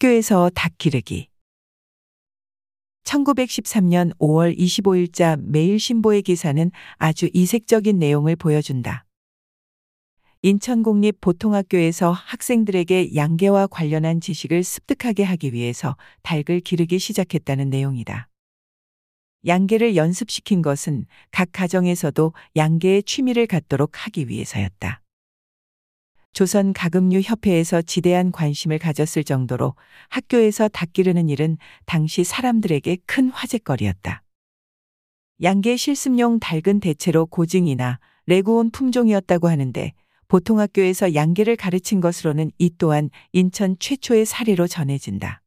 학교에서 닭 기르기. 1913년 5월 25일자 매일신보의 기사는 아주 이색적인 내용을 보여준다. 인천공립 보통학교에서 학생들에게 양계와 관련한 지식을 습득하게 하기 위해서 닭을 기르기 시작했다는 내용이다. 양계를 연습시킨 것은 각 가정에서도 양계의 취미를 갖도록 하기 위해서였다. 조선 가금류 협회에서 지대한 관심을 가졌을 정도로 학교에서 닭 기르는 일은 당시 사람들에게 큰 화제거리였다. 양계 실습용 닭은 대체로 고증이나 레구온 품종이었다고 하는데 보통 학교에서 양계를 가르친 것으로는 이 또한 인천 최초의 사례로 전해진다.